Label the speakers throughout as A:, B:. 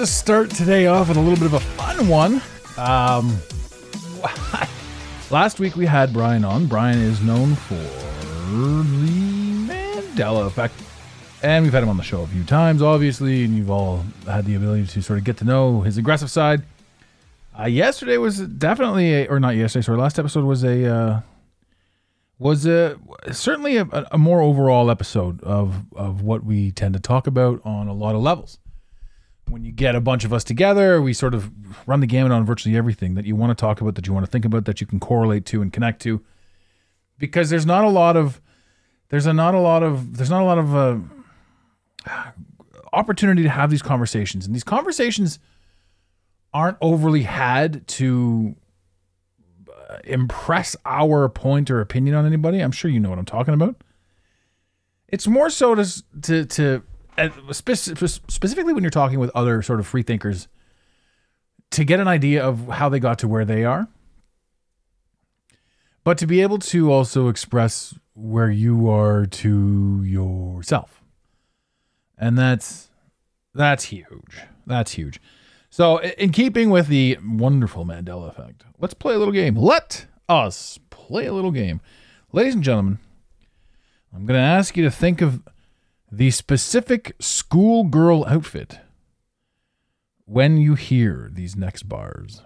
A: To start today off with a little bit of a fun one. Um, last week we had Brian on. Brian is known for the Mandela Effect. And we've had him on the show a few times, obviously, and you've all had the ability to sort of get to know his aggressive side. Uh, yesterday was definitely, a, or not yesterday, sorry, last episode was a, uh, was a, certainly a, a more overall episode of, of what we tend to talk about on a lot of levels when you get a bunch of us together, we sort of run the gamut on virtually everything that you want to talk about, that you want to think about, that you can correlate to and connect to. Because there's not a lot of there's a not a lot of there's not a lot of uh, opportunity to have these conversations, and these conversations aren't overly had to uh, impress our point or opinion on anybody. I'm sure you know what I'm talking about. It's more so to to to specifically when you're talking with other sort of free thinkers to get an idea of how they got to where they are but to be able to also express where you are to yourself. And that's that's huge. That's huge. So in keeping with the wonderful mandela effect let's play a little game. Let us play a little game. Ladies and gentlemen i'm going to ask you to think of the specific schoolgirl outfit when you hear these next bars.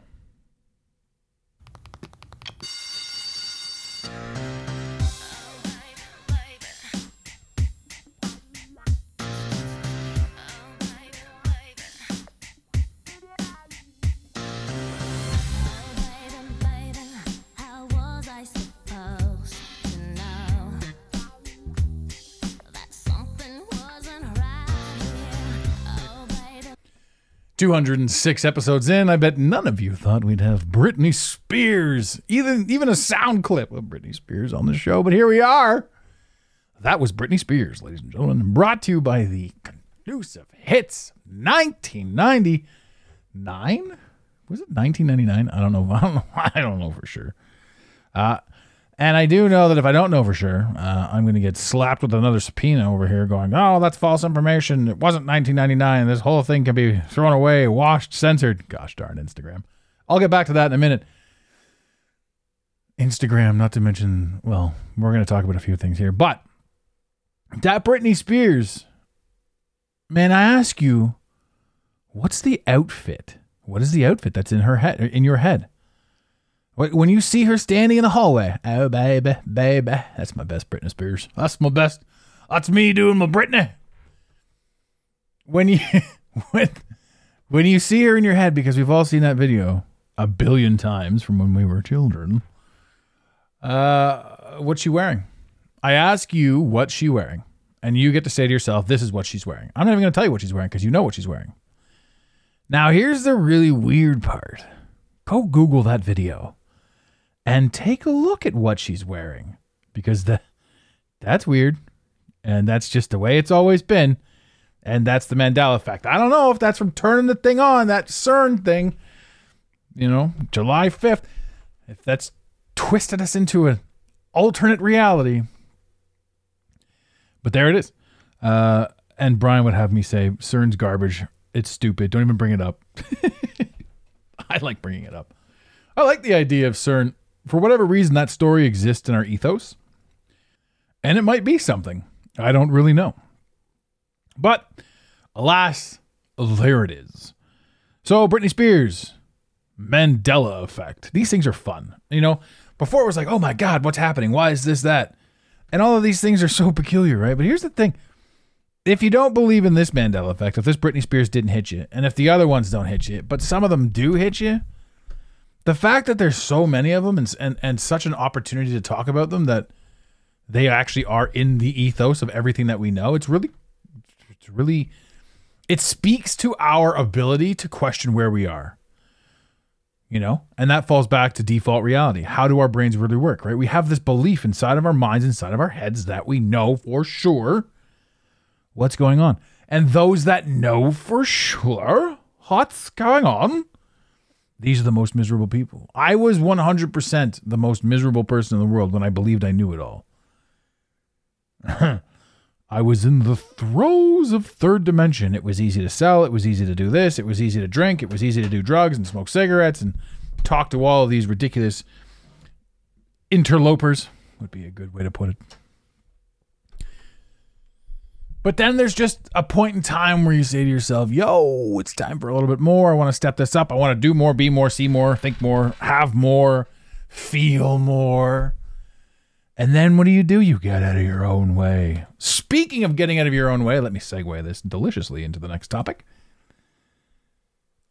A: 206 episodes in, I bet none of you thought we'd have Britney Spears, even even a sound clip of Britney Spears on the show, but here we are. That was Britney Spears, ladies and gentlemen, brought to you by the Conducive Hits 1999. Was it 1999? I don't know. I don't know. I don't know for sure. Uh, and I do know that if I don't know for sure, uh, I'm going to get slapped with another subpoena over here going, oh, that's false information. It wasn't 1999. This whole thing can be thrown away, washed, censored. Gosh darn Instagram. I'll get back to that in a minute. Instagram, not to mention, well, we're going to talk about a few things here, but that Britney Spears, man, I ask you, what's the outfit? What is the outfit that's in her head, in your head? Wh- When you see her standing in the hallway, oh baby, baby, that's my best Britney Spears. That's my best. That's me doing my Britney. When you when when you see her in your head, because we've all seen that video a billion times from when we were children. Uh, what's she wearing? I ask you, what's she wearing? And you get to say to yourself, this is what she's wearing. I'm not even going to tell you what she's wearing because you know what she's wearing. Now, here's the really weird part go Google that video and take a look at what she's wearing because the, that's weird. And that's just the way it's always been. And that's the Mandela effect. I don't know if that's from turning the thing on, that CERN thing, you know, July 5th. If that's twisted us into an alternate reality. But there it is. Uh, and Brian would have me say, CERN's garbage. It's stupid. Don't even bring it up. I like bringing it up. I like the idea of CERN. For whatever reason, that story exists in our ethos. And it might be something. I don't really know. But alas, there it is. So, Britney Spears, Mandela effect. These things are fun. You know, before it was like, oh my God, what's happening? Why is this that? And all of these things are so peculiar, right? But here's the thing if you don't believe in this Mandela effect, if this Britney Spears didn't hit you, and if the other ones don't hit you, but some of them do hit you, the fact that there's so many of them and and, and such an opportunity to talk about them that they actually are in the ethos of everything that we know, it's really it's really it speaks to our ability to question where we are. You know, and that falls back to default reality. How do our brains really work, right? We have this belief inside of our minds, inside of our heads that we know for sure what's going on. And those that know for sure what's going on, these are the most miserable people. I was 100% the most miserable person in the world when I believed I knew it all. I was in the throes of third dimension. It was easy to sell. It was easy to do this. It was easy to drink. It was easy to do drugs and smoke cigarettes and talk to all of these ridiculous interlopers, would be a good way to put it. But then there's just a point in time where you say to yourself, yo, it's time for a little bit more. I want to step this up. I want to do more, be more, see more, think more, have more, feel more. And then what do you do? You get out of your own way. Speaking of getting out of your own way, let me segue this deliciously into the next topic.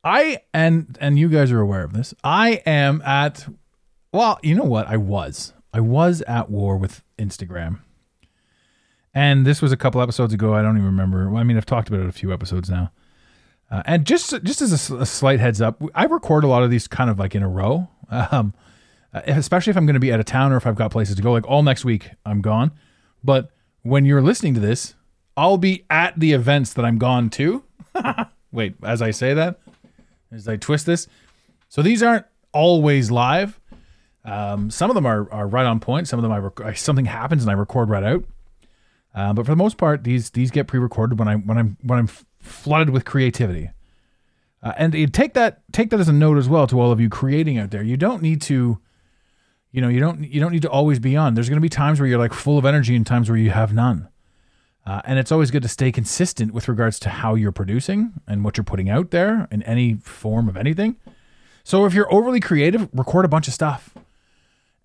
A: I and and you guys are aware of this. I am at well, you know what? I was. I was at war with Instagram. And this was a couple episodes ago. I don't even remember. Well, I mean, I've talked about it a few episodes now. Uh, and just just as a slight heads up, I record a lot of these kind of like in a row. Um, uh, especially if I'm going to be out of town or if I've got places to go. Like all next week, I'm gone. But when you're listening to this, I'll be at the events that I'm gone to. Wait, as I say that, as I twist this, so these aren't always live. Um, some of them are, are right on point. Some of them I rec- something happens and I record right out. Uh, but for the most part, these these get pre-recorded when I when I'm when I'm flooded with creativity. Uh, and you take that take that as a note as well to all of you creating out there. You don't need to, you know, you don't you don't need to always be on. There's going to be times where you're like full of energy and times where you have none. Uh, and it's always good to stay consistent with regards to how you're producing and what you're putting out there in any form of anything. So if you're overly creative, record a bunch of stuff.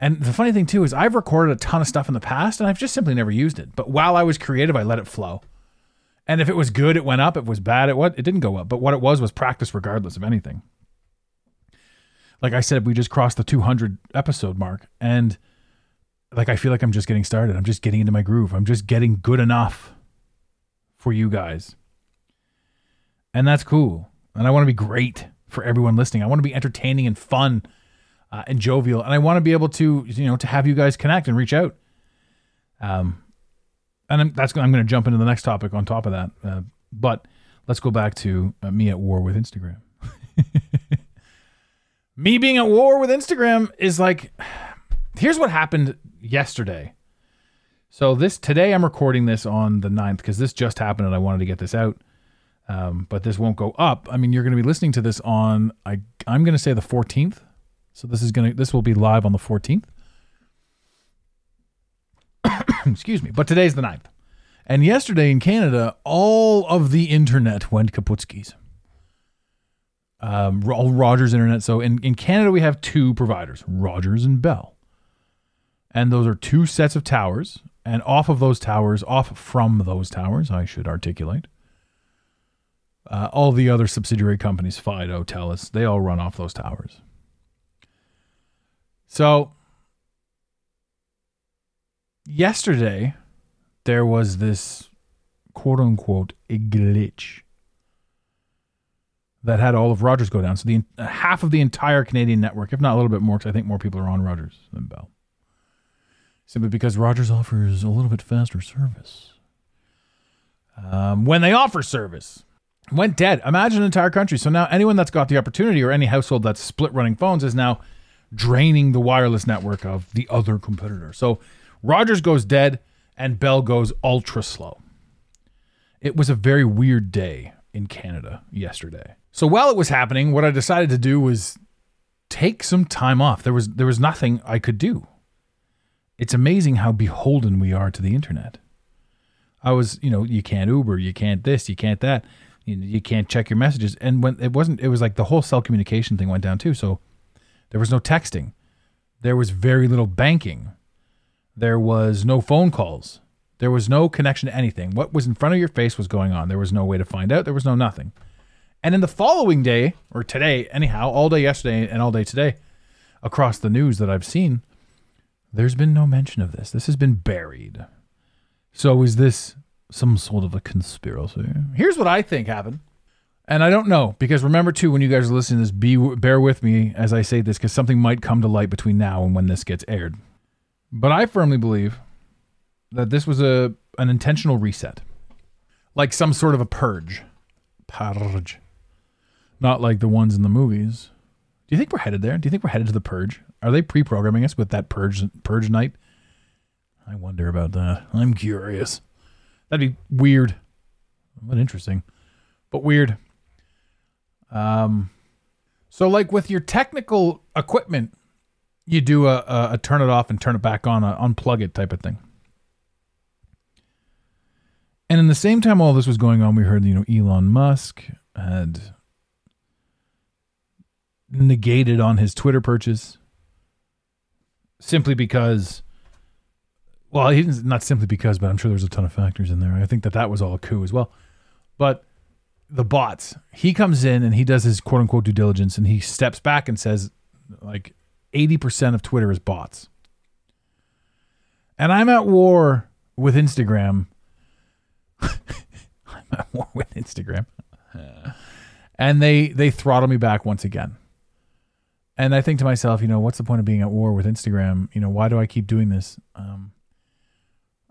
A: And the funny thing too is I've recorded a ton of stuff in the past and I've just simply never used it. But while I was creative, I let it flow. And if it was good, it went up. If it was bad, it what it didn't go up. But what it was was practice regardless of anything. Like I said, we just crossed the 200 episode mark and like I feel like I'm just getting started. I'm just getting into my groove. I'm just getting good enough for you guys. And that's cool. And I want to be great for everyone listening. I want to be entertaining and fun uh, and jovial, and I want to be able to, you know, to have you guys connect and reach out. Um, and I'm, that's I'm going to jump into the next topic on top of that. Uh, but let's go back to uh, me at war with Instagram. me being at war with Instagram is like, here's what happened yesterday. So this today I'm recording this on the 9th because this just happened and I wanted to get this out. Um, but this won't go up. I mean, you're going to be listening to this on I I'm going to say the 14th. So this is going to this will be live on the 14th. Excuse me. But today's the 9th. And yesterday in Canada, all of the internet went kaputskis. Um, all Rogers internet. So in, in Canada, we have two providers, Rogers and Bell. And those are two sets of towers. And off of those towers, off from those towers, I should articulate, uh, all the other subsidiary companies, Fido, Telus, they all run off those towers. So yesterday there was this quote unquote glitch that had all of Rogers go down. So the half of the entire Canadian network, if not a little bit more, because I think more people are on Rogers than Bell, simply because Rogers offers a little bit faster service. Um, when they offer service, went dead. Imagine an entire country. So now anyone that's got the opportunity or any household that's split running phones is now draining the wireless network of the other competitor. So Rogers goes dead and Bell goes ultra slow. It was a very weird day in Canada yesterday. So while it was happening, what I decided to do was take some time off. There was there was nothing I could do. It's amazing how beholden we are to the internet. I was, you know, you can't Uber, you can't this, you can't that, you, you can't check your messages. And when it wasn't, it was like the whole cell communication thing went down too. So there was no texting, there was very little banking, there was no phone calls, There was no connection to anything. What was in front of your face was going on. There was no way to find out. There was no nothing. And in the following day, or today, anyhow, all day yesterday and all day today, across the news that I've seen, there's been no mention of this. This has been buried. So is this some sort of a conspiracy? Here's what I think happened. And I don't know because remember too when you guys are listening to this, be bear with me as I say this because something might come to light between now and when this gets aired. But I firmly believe that this was a an intentional reset, like some sort of a purge, purge, not like the ones in the movies. Do you think we're headed there? Do you think we're headed to the purge? Are they pre-programming us with that purge purge night? I wonder about that. I'm curious. That'd be weird, but interesting, but weird. Um, so like with your technical equipment, you do a, a, a turn it off and turn it back on, a unplug it type of thing. And in the same time all this was going on, we heard you know Elon Musk had negated on his Twitter purchase simply because. Well, he didn't, not simply because, but I'm sure there's a ton of factors in there. I think that that was all a coup as well. But the bots. He comes in and he does his quote unquote due diligence and he steps back and says, like, 80% of Twitter is bots. And I'm at war with Instagram. I'm at war with Instagram. And they they throttle me back once again. And I think to myself, you know, what's the point of being at war with Instagram? You know, why do I keep doing this? Um,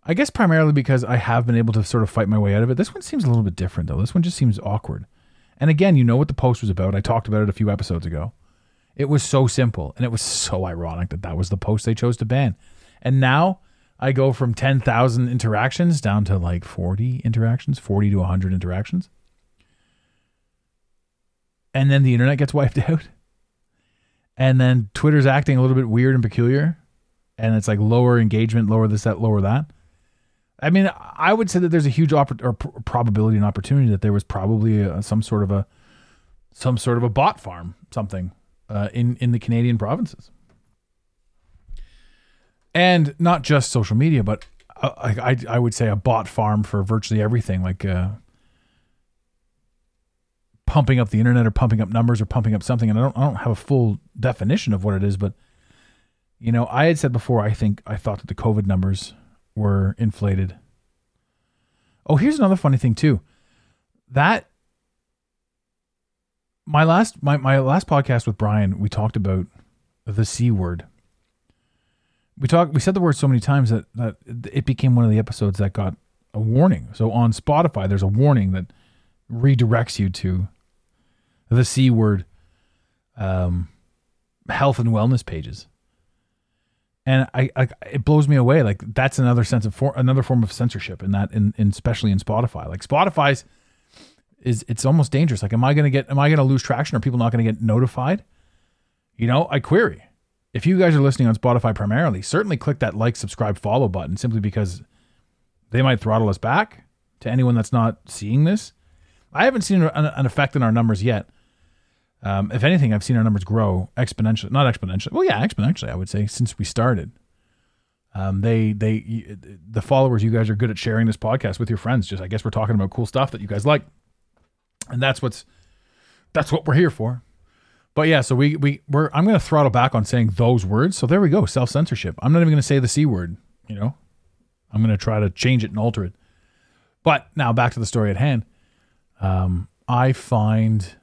A: I guess primarily because I have been able to sort of fight my way out of it. This one seems a little bit different though. This one just seems awkward. And again, you know what the post was about. I talked about it a few episodes ago. It was so simple and it was so ironic that that was the post they chose to ban. And now I go from 10,000 interactions down to like 40 interactions, 40 to 100 interactions. And then the internet gets wiped out. And then Twitter's acting a little bit weird and peculiar. And it's like lower engagement, lower this, that, lower that. I mean, I would say that there's a huge oppor- or pr- probability and opportunity that there was probably a, some sort of a some sort of a bot farm, something uh, in in the Canadian provinces, and not just social media, but uh, I, I I would say a bot farm for virtually everything, like uh, pumping up the internet or pumping up numbers or pumping up something. And I don't I don't have a full definition of what it is, but you know, I had said before, I think I thought that the COVID numbers were inflated. Oh, here's another funny thing too. That my last my, my last podcast with Brian, we talked about the C word. We talked we said the word so many times that, that it became one of the episodes that got a warning. So on Spotify, there's a warning that redirects you to the C word um, health and wellness pages and I, I it blows me away like that's another sense of for, another form of censorship in that in, in especially in spotify. Like spotify's is it's almost dangerous. Like am i going to get am i going to lose traction? Are people not going to get notified? You know i query. If you guys are listening on spotify primarily certainly click that like subscribe follow button simply because they might throttle us back to anyone that's not seeing this. I haven't seen an, an effect in our numbers yet um, if anything, I've seen our numbers grow exponentially. Not exponentially. Well, yeah, exponentially. I would say since we started. Um, they they the followers. You guys are good at sharing this podcast with your friends. Just I guess we're talking about cool stuff that you guys like, and that's what's that's what we're here for. But yeah, so we we we're I'm to throttle back on saying those words. So there we go, self censorship. I'm not even to say the c word. You know, I'm to try to change it and alter it. But now back to the story at hand. Um, I find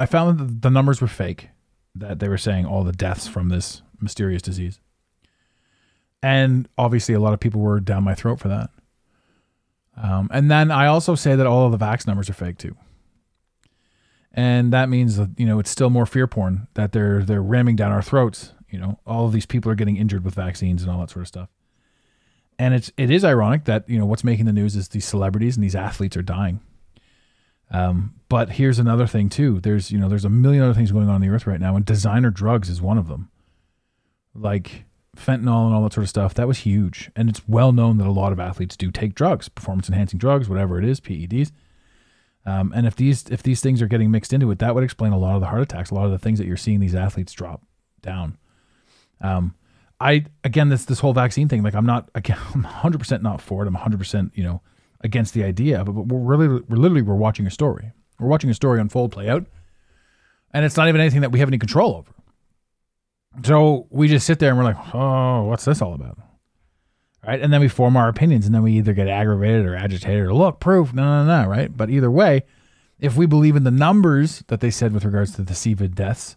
A: I found that the numbers were fake, that they were saying all the deaths from this mysterious disease. And obviously, a lot of people were down my throat for that. Um, and then I also say that all of the vax numbers are fake too. And that means that, you know, it's still more fear porn that they're they're ramming down our throats. You know, all of these people are getting injured with vaccines and all that sort of stuff. And it's it is ironic that, you know, what's making the news is these celebrities and these athletes are dying. Um, but here's another thing too. There's you know there's a million other things going on on the earth right now, and designer drugs is one of them. Like fentanyl and all that sort of stuff. That was huge, and it's well known that a lot of athletes do take drugs, performance enhancing drugs, whatever it is, PEDs. Um, and if these if these things are getting mixed into it, that would explain a lot of the heart attacks, a lot of the things that you're seeing these athletes drop down. Um, I again this this whole vaccine thing. Like I'm not again. I'm 100 percent not for it. I'm 100 percent you know against the idea. But, but we're really we're literally we're watching a story. We're watching a story unfold, play out, and it's not even anything that we have any control over. So we just sit there and we're like, oh, what's this all about? Right, and then we form our opinions, and then we either get aggravated or agitated or look proof, no, no, no, right. But either way, if we believe in the numbers that they said with regards to the CVID deaths,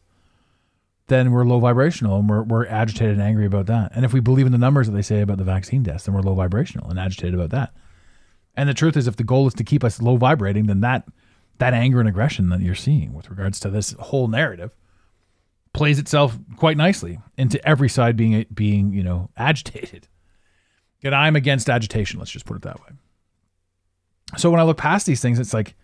A: then we're low vibrational and we're, we're agitated and angry about that. And if we believe in the numbers that they say about the vaccine deaths, then we're low vibrational and agitated about that. And the truth is, if the goal is to keep us low vibrating, then that that anger and aggression that you're seeing with regards to this whole narrative plays itself quite nicely into every side being being you know agitated. And I'm against agitation. Let's just put it that way. So when I look past these things, it's like,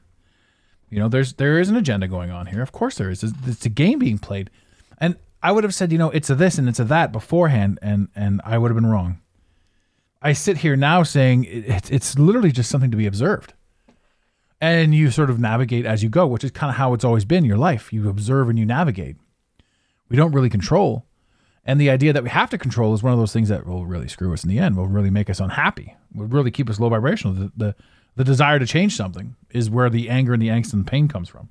A: you know, there's there is an agenda going on here. Of course there is. It's, a game being played, and I would have said, you know, it's a this and it's a that beforehand, and and I would have been wrong. I sit here now saying it, it's it's literally just something to be observed, and you sort of navigate as you go, which is kind of how it's always been in your life. You observe and you navigate. We don't really control, and the idea that we have to control is one of those things that will really screw us in the end. Will really make us unhappy. Will really keep us low vibrational. The, the the desire to change something is where the anger and the angst and the pain comes from.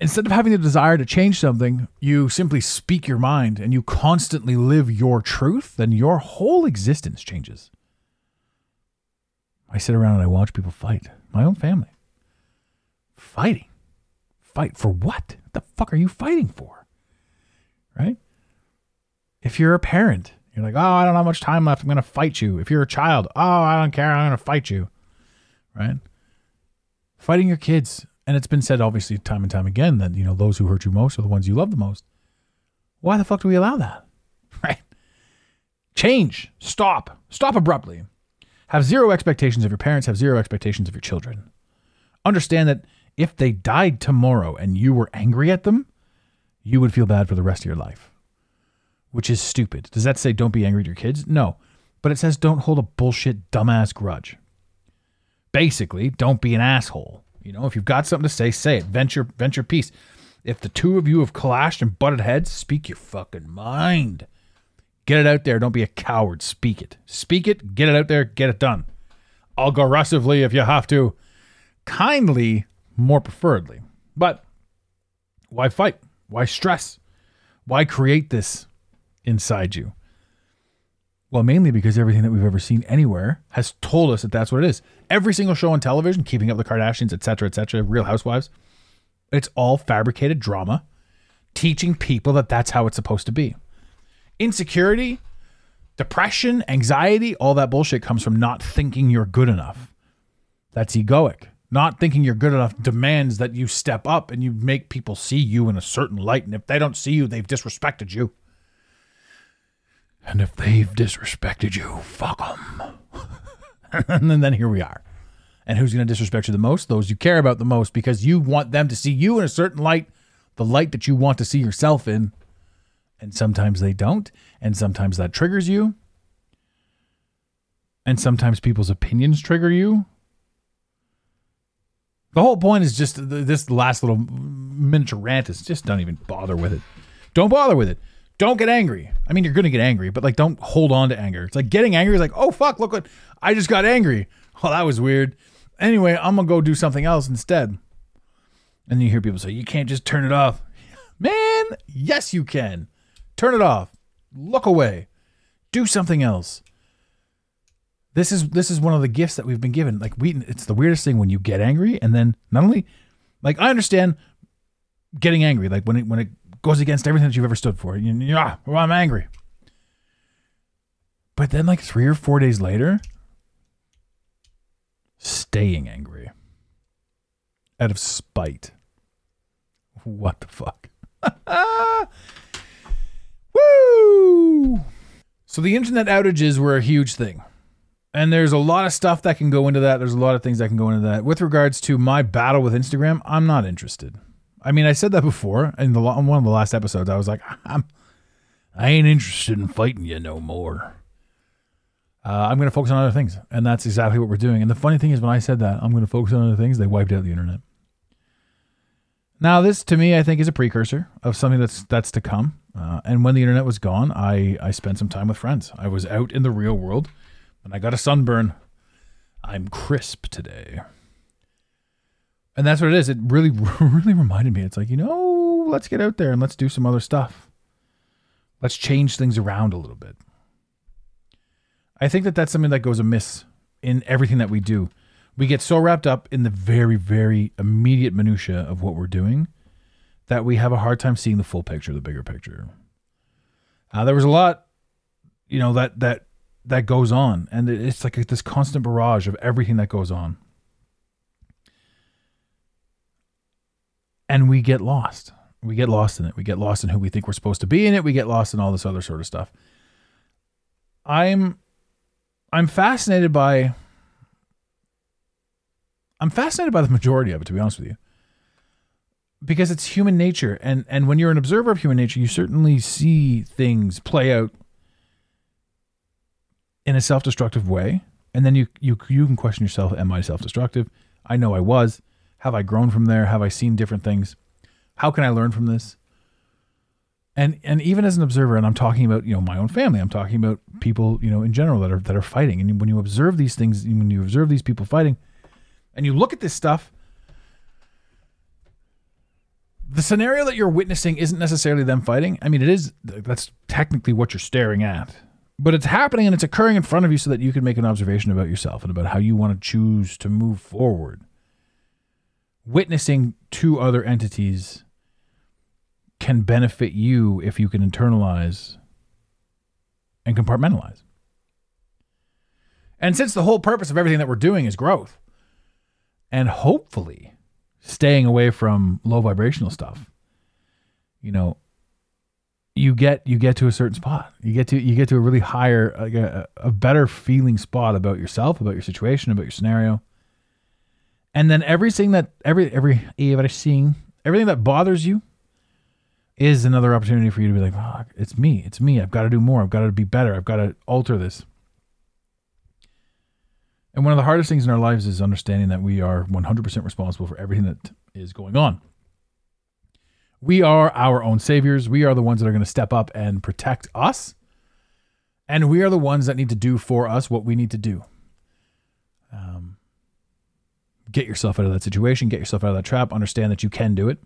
A: Instead of having the desire to change something, you simply speak your mind and you constantly live your truth, then your whole existence changes. I sit around and I watch people fight. My own family. Fighting. Fight for what? What the fuck are you fighting for? Right? If you're a parent, you're like, oh, I don't have much time left. I'm going to fight you. If you're a child, oh, I don't care. I'm going to fight you. Right? Fighting your kids. And it's been said, obviously, time and time again that, you know, those who hurt you most are the ones you love the most. Why the fuck do we allow that? Right? Change. Stop. Stop abruptly. Have zero expectations of your parents, have zero expectations of your children. Understand that if they died tomorrow and you were angry at them, you would feel bad for the rest of your life, which is stupid. Does that say don't be angry at your kids? No. But it says don't hold a bullshit, dumbass grudge. Basically, don't be an asshole. You know, if you've got something to say, say it. Venture, venture piece. If the two of you have clashed and butted heads, speak your fucking mind. Get it out there. Don't be a coward. Speak it. Speak it. Get it out there. Get it done. Aggressively if you have to. Kindly, more preferably. But why fight? Why stress? Why create this inside you? Well, mainly because everything that we've ever seen anywhere has told us that that's what it is. Every single show on television, Keeping Up the Kardashians, etc., etc., Real Housewives, it's all fabricated drama, teaching people that that's how it's supposed to be. Insecurity, depression, anxiety, all that bullshit comes from not thinking you're good enough. That's egoic. Not thinking you're good enough demands that you step up and you make people see you in a certain light. And if they don't see you, they've disrespected you. And if they've disrespected you, fuck them. and then here we are. And who's going to disrespect you the most? Those you care about the most because you want them to see you in a certain light, the light that you want to see yourself in. And sometimes they don't. And sometimes that triggers you. And sometimes people's opinions trigger you. The whole point is just this last little miniature rant is just don't even bother with it. Don't bother with it. Don't get angry. I mean, you're to get angry, but like, don't hold on to anger. It's like getting angry is like, oh, fuck, look what I just got angry. Oh, that was weird. Anyway, I'm to go do something else instead. And you hear people say, you can't just turn it off. Man, yes, you can. Turn it off. Look away. Do something else. This is this is one of the gifts that we've been given. Like we, it's the weirdest thing when you get angry, and then not only, like I understand getting angry, like when it when it goes against everything that you've ever stood for. You, ah, well, I'm angry. But then, like three or four days later, staying angry out of spite. What the fuck? Woo! So the internet outages were a huge thing. And there's a lot of stuff that can go into that. There's a lot of things that can go into that. With regards to my battle with Instagram, I'm not interested. I mean, I said that before in the on one of the last episodes. I was like, I'm, I ain't interested in fighting you no more. Uh, I'm going to focus on other things, and that's exactly what we're doing. And the funny thing is, when I said that I'm going to focus on other things, they wiped out the internet. Now, this to me, I think, is a precursor of something that's that's to come. Uh, and when the internet was gone, I, I spent some time with friends. I was out in the real world and I got a sunburn. I'm crisp today. And that's what it is. It really, really reminded me. It's like, you know, let's get out there and let's do some other stuff. Let's change things around a little bit. I think that that's something that goes amiss in everything that we do. We get so wrapped up in the very, very immediate minutia of what we're doing that we have a hard time seeing the full picture, the bigger picture. Uh, there was a lot, you know, that that that goes on, and it's like this constant barrage of everything that goes on, and we get lost. We get lost in it. We get lost in who we think we're supposed to be in it. We get lost in all this other sort of stuff. I'm I'm fascinated by I'm fascinated by the majority of it, to be honest with you. Because it's human nature. And and when you're an observer of human nature, you certainly see things play out in a self-destructive way. And then you you you can question yourself, am I self-destructive? I know I was. Have I grown from there? Have I seen different things? How can I learn from this? and and even as an observer and i'm talking about you know my own family i'm talking about people you know in general that are that are fighting and when you observe these things when you observe these people fighting and you look at this stuff the scenario that you're witnessing isn't necessarily them fighting i mean it is that's technically what you're staring at but it's happening and it's occurring in front of you so that you can make an observation about yourself and about how you want to choose to move forward witnessing two other entities can benefit you if you can internalize and compartmentalize. And since the whole purpose of everything that we're doing is growth and hopefully staying away from low vibrational stuff, you know, you get you get to a certain spot. You get to you get to a really higher like a, a better feeling spot about yourself, about your situation, about your scenario. And then everything that every every everything everything that bothers you is another opportunity for you to be like, oh, it's me, it's me. I've got to do more. I've got to be better. I've got to alter this. And one of the hardest things in our lives is understanding that we are 100% responsible for everything that is going on. We are our own saviors. We are the ones that are going to step up and protect us. And we are the ones that need to do for us what we need to do. Um, get yourself out of that situation, get yourself out of that trap, understand that you can do it.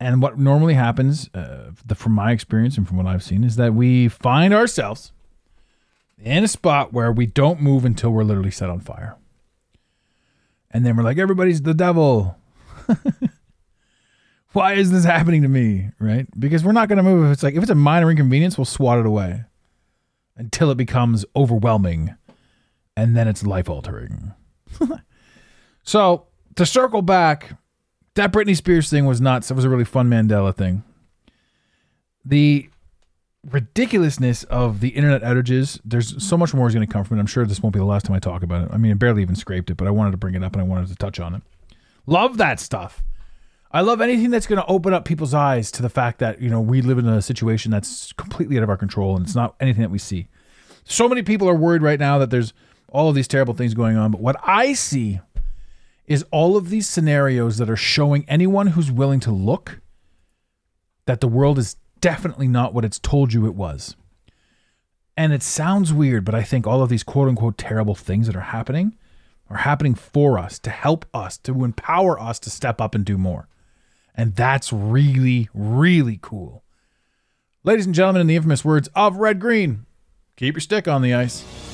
A: And what normally happens, uh, the, from my experience and from what I've seen, is that we find ourselves in a spot where we don't move until we're literally set on fire. And then we're like, everybody's the devil. Why is this happening to me? Right? Because we're not going to move. If it's like, if it's a minor inconvenience, we'll swat it away until it becomes overwhelming and then it's life altering. so to circle back, that Britney Spears thing was nuts. It was a really fun Mandela thing. The ridiculousness of the internet outages, there's so much more is going to come from it. I'm sure this won't be the last time I talk about it. I mean, I barely even scraped it, but I wanted to bring it up and I wanted to touch on it. Love that stuff. I love anything that's going to open up people's eyes to the fact that, you know, we live in a situation that's completely out of our control and it's not anything that we see. So many people are worried right now that there's all of these terrible things going on, but what I see is all of these scenarios that are showing anyone who's willing to look that the world is definitely not what it's told you it was. And it sounds weird, but I think all of these quote unquote terrible things that are happening are happening for us, to help us, to empower us to step up and do more. And that's really, really cool. Ladies and gentlemen, in the infamous words of Red Green, keep your stick on the ice.